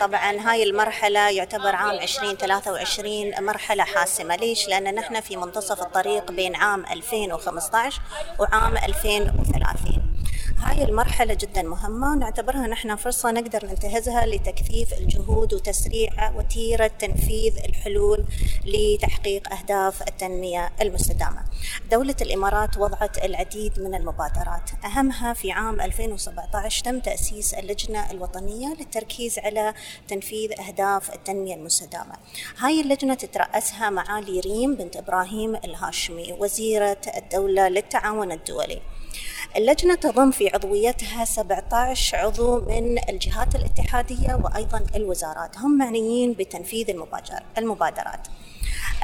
طبعا هاي المرحلة يعتبر عام 2023 مرحلة حاسمة ليش؟ لأن نحن في منتصف الطريق بين عام 2015 وعام 2030 هاي المرحلة جدا مهمة ونعتبرها نحن فرصة نقدر ننتهزها لتكثيف الجهود وتسريع وتيرة تنفيذ الحلول لتحقيق أهداف التنمية المستدامة. دولة الإمارات وضعت العديد من المبادرات أهمها في عام 2017 تم تأسيس اللجنة الوطنية للتركيز على تنفيذ أهداف التنمية المستدامة. هاي اللجنة تترأسها معالي ريم بنت إبراهيم الهاشمي وزيرة الدولة للتعاون الدولي. اللجنة تضم في عضويتها 17 عضو من الجهات الاتحادية وأيضا الوزارات. هم معنيين بتنفيذ المبادرات.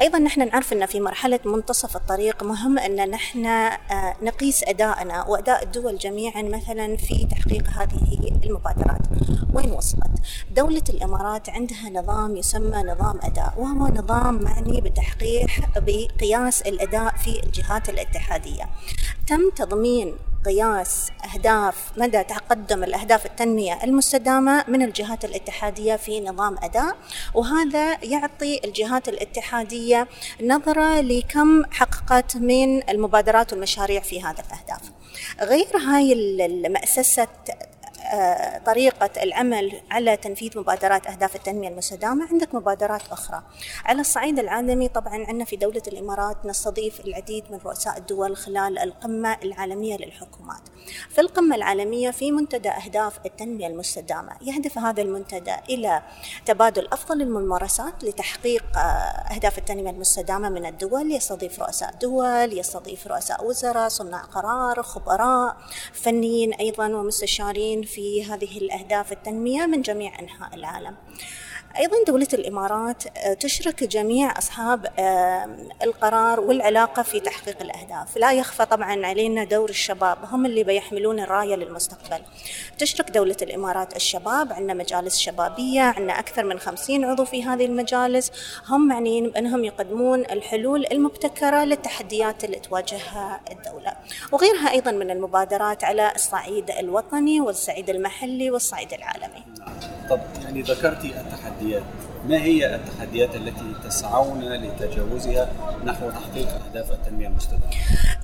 أيضا نحن نعرف إن في مرحلة منتصف الطريق مهم إن نحن آه، نقيس أدائنا وأداء الدول جميعا مثلا في تحقيق هذه المبادرات. وين وصلت؟ دولة الإمارات عندها نظام يسمى نظام أداء وهو نظام معني بتحقيق بقياس الأداء في الجهات الاتحادية. تم تضمين قياس أهداف مدى تقدم الأهداف التنمية المستدامة من الجهات الاتحادية في نظام أداء. وهذا يعطي الجهات الاتحادية نظرة لكم حققت من المبادرات والمشاريع في هذا الأهداف. غير هاي المأسسة طريقة العمل على تنفيذ مبادرات أهداف التنمية المستدامة عندك مبادرات أخرى. على الصعيد العالمي طبعا عندنا في دولة الإمارات نستضيف العديد من رؤساء الدول خلال القمة العالمية للحكومات. في القمة العالمية في منتدى أهداف التنمية المستدامة يهدف هذا المنتدى إلى تبادل أفضل الممارسات لتحقيق آه، أهداف التنمية المستدامة من الدول. يستضيف رؤساء دول يستضيف رؤساء وزراء صناع قرار خبراء فنيين أيضا ومستشارين في هذه الأهداف التنمية من جميع أنحاء العالم. أيضا دولة الإمارات آه، تشرك جميع أصحاب القرار والعلاقة في تحقيق الأهداف. لا يخفى طبعا علينا دور الشباب هم اللي بيحملون الراية للمستقبل. تشرك دولة الإمارات الشباب عندنا مجالس شبابية عندنا أكثر من خمسين عضو في هذه المجالس. هم معنيين بأنهم يقدمون الحلول المبتكرة للتحديات اللي تواجهها الدولة. وغيرها أيضا من المبادرات على الصعيد الوطني والصعيد المحلي والصعيد العالمي. طب يعني ذكرتي التحديات ما هي التحديات التي تسعون لتجاوزها نحو تحقيق أهداف التنمية المستدامة؟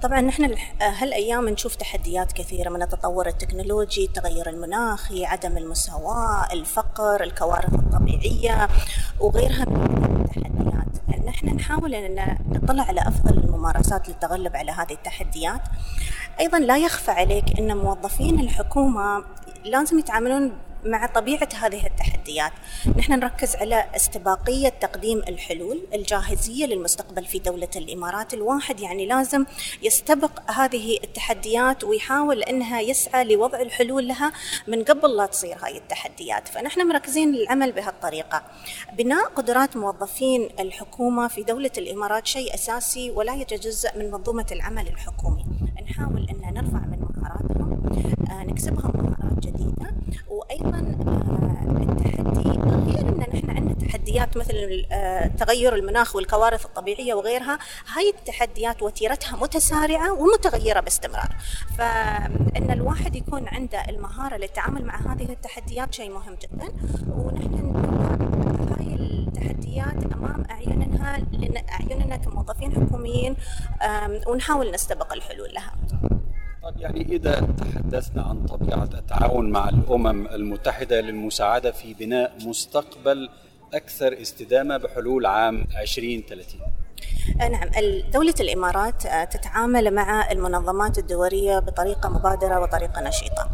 طبعا نحن هالأيام نشوف تحديات كثيرة من التطور التكنولوجي، التغير المناخي، عدم المساواة، الفقر، الكوارث الطبيعية وغيرها من التحديات. نحن نحاول أن نطلع على أفضل الممارسات للتغلب على هذه التحديات. أيضا لا يخفى عليك أن موظفين الحكومة لازم يتعاملون مع طبيعة هذه التحديات نحن نركز على استباقية تقديم الحلول الجاهزية للمستقبل في دولة الإمارات. الواحد يعني لازم يستبق هذه التحديات ويحاول أنها يسعى لوضع الحلول لها من قبل لا تصير هاي التحديات. فنحن مركزين للعمل بهالطريقة. بناء قدرات موظفين الحكومة في دولة الإمارات شيء أساسي ولا يتجزأ من منظومة العمل الحكومي. نحاول أن نرفع نكسبهم مهارات جديدة. وأيضا آه، التحدي غير إن نحن عندنا تحديات مثل آه، تغير المناخ والكوارث الطبيعية وغيرها هاي التحديات وتيرتها متسارعة ومتغيرة باستمرار. فإن الواحد يكون عنده المهارة للتعامل مع هذه التحديات شيء مهم جدا. ونحن هاي التحديات أمام أعيننا أعيننا كموظفين حكوميين ونحاول نستبق الحلول لها. طيب يعني إذا تحدثنا عن طبيعة التعاون مع الأمم المتحدة للمساعدة في بناء مستقبل أكثر استدامة بحلول عام 2030 آه، نعم. دولة الإمارات آه، تتعامل مع المنظمات الدولية بطريقة مبادرة وطريقة نشيطة.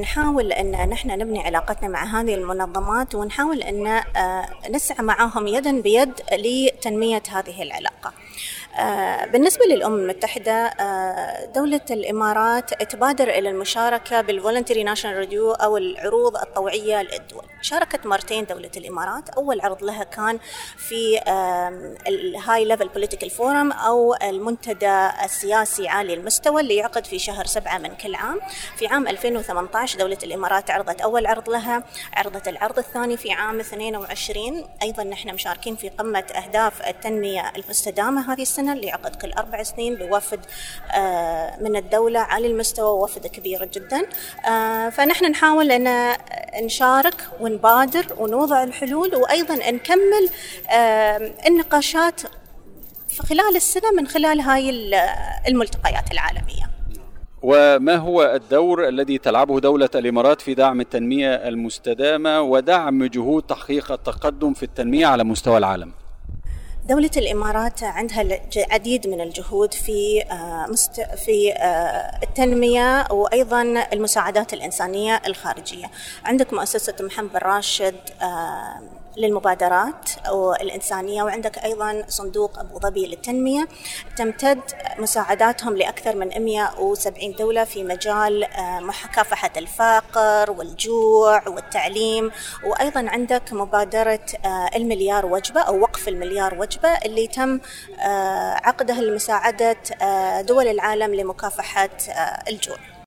نحاول أن نحن نبني علاقتنا مع هذه المنظمات ونحاول أن آه، نسعى معهم يدا بيد لتنمية هذه العلاقة. بالنسبة للأمم المتحدة آه، دولة الإمارات تبادر إلى المشاركة بال voluntary national review أو العروض الطوعية للدول. شاركت مرتين دولة الإمارات. أول عرض لها كان في ال high level political forum أو المنتدى السياسي عالي المستوى اللي يعقد في شهر سبعة من كل عام. في عام 2018 دولة الإمارات عرضت أول عرض لها. عرضت العرض الثاني في عام 22 أيضا نحن مشاركين في قمة أهداف التنمية المستدامة هذه السنة. السنة اللي يعقد كل أربع سنين بوفد من الدولة على المستوى وفد كبير جدا فنحن نحاول أن نشارك ونبادر ونوضع الحلول وأيضا نكمل النقاشات في خلال السنة من خلال هاي الملتقيات العالمية وما هو الدور الذي تلعبه دولة الإمارات في دعم التنمية المستدامة ودعم جهود تحقيق التقدم في التنمية على مستوى العالم؟ دولة الإمارات عندها العديد من الجهود في في التنمية وأيضا المساعدات الإنسانية الخارجية. عندك مؤسسة محمد بن راشد للمبادرات الإنسانية وعندك أيضا صندوق أبو ظبي للتنمية. تمتد مساعداتهم لأكثر من 170 دولة في مجال مكافحة الفقر والجوع والتعليم. وأيضا عندك مبادرة المليار وجبة أو وقف المليار وجبة اللي تم عقدها لمساعدة دول العالم لمكافحة الجوع.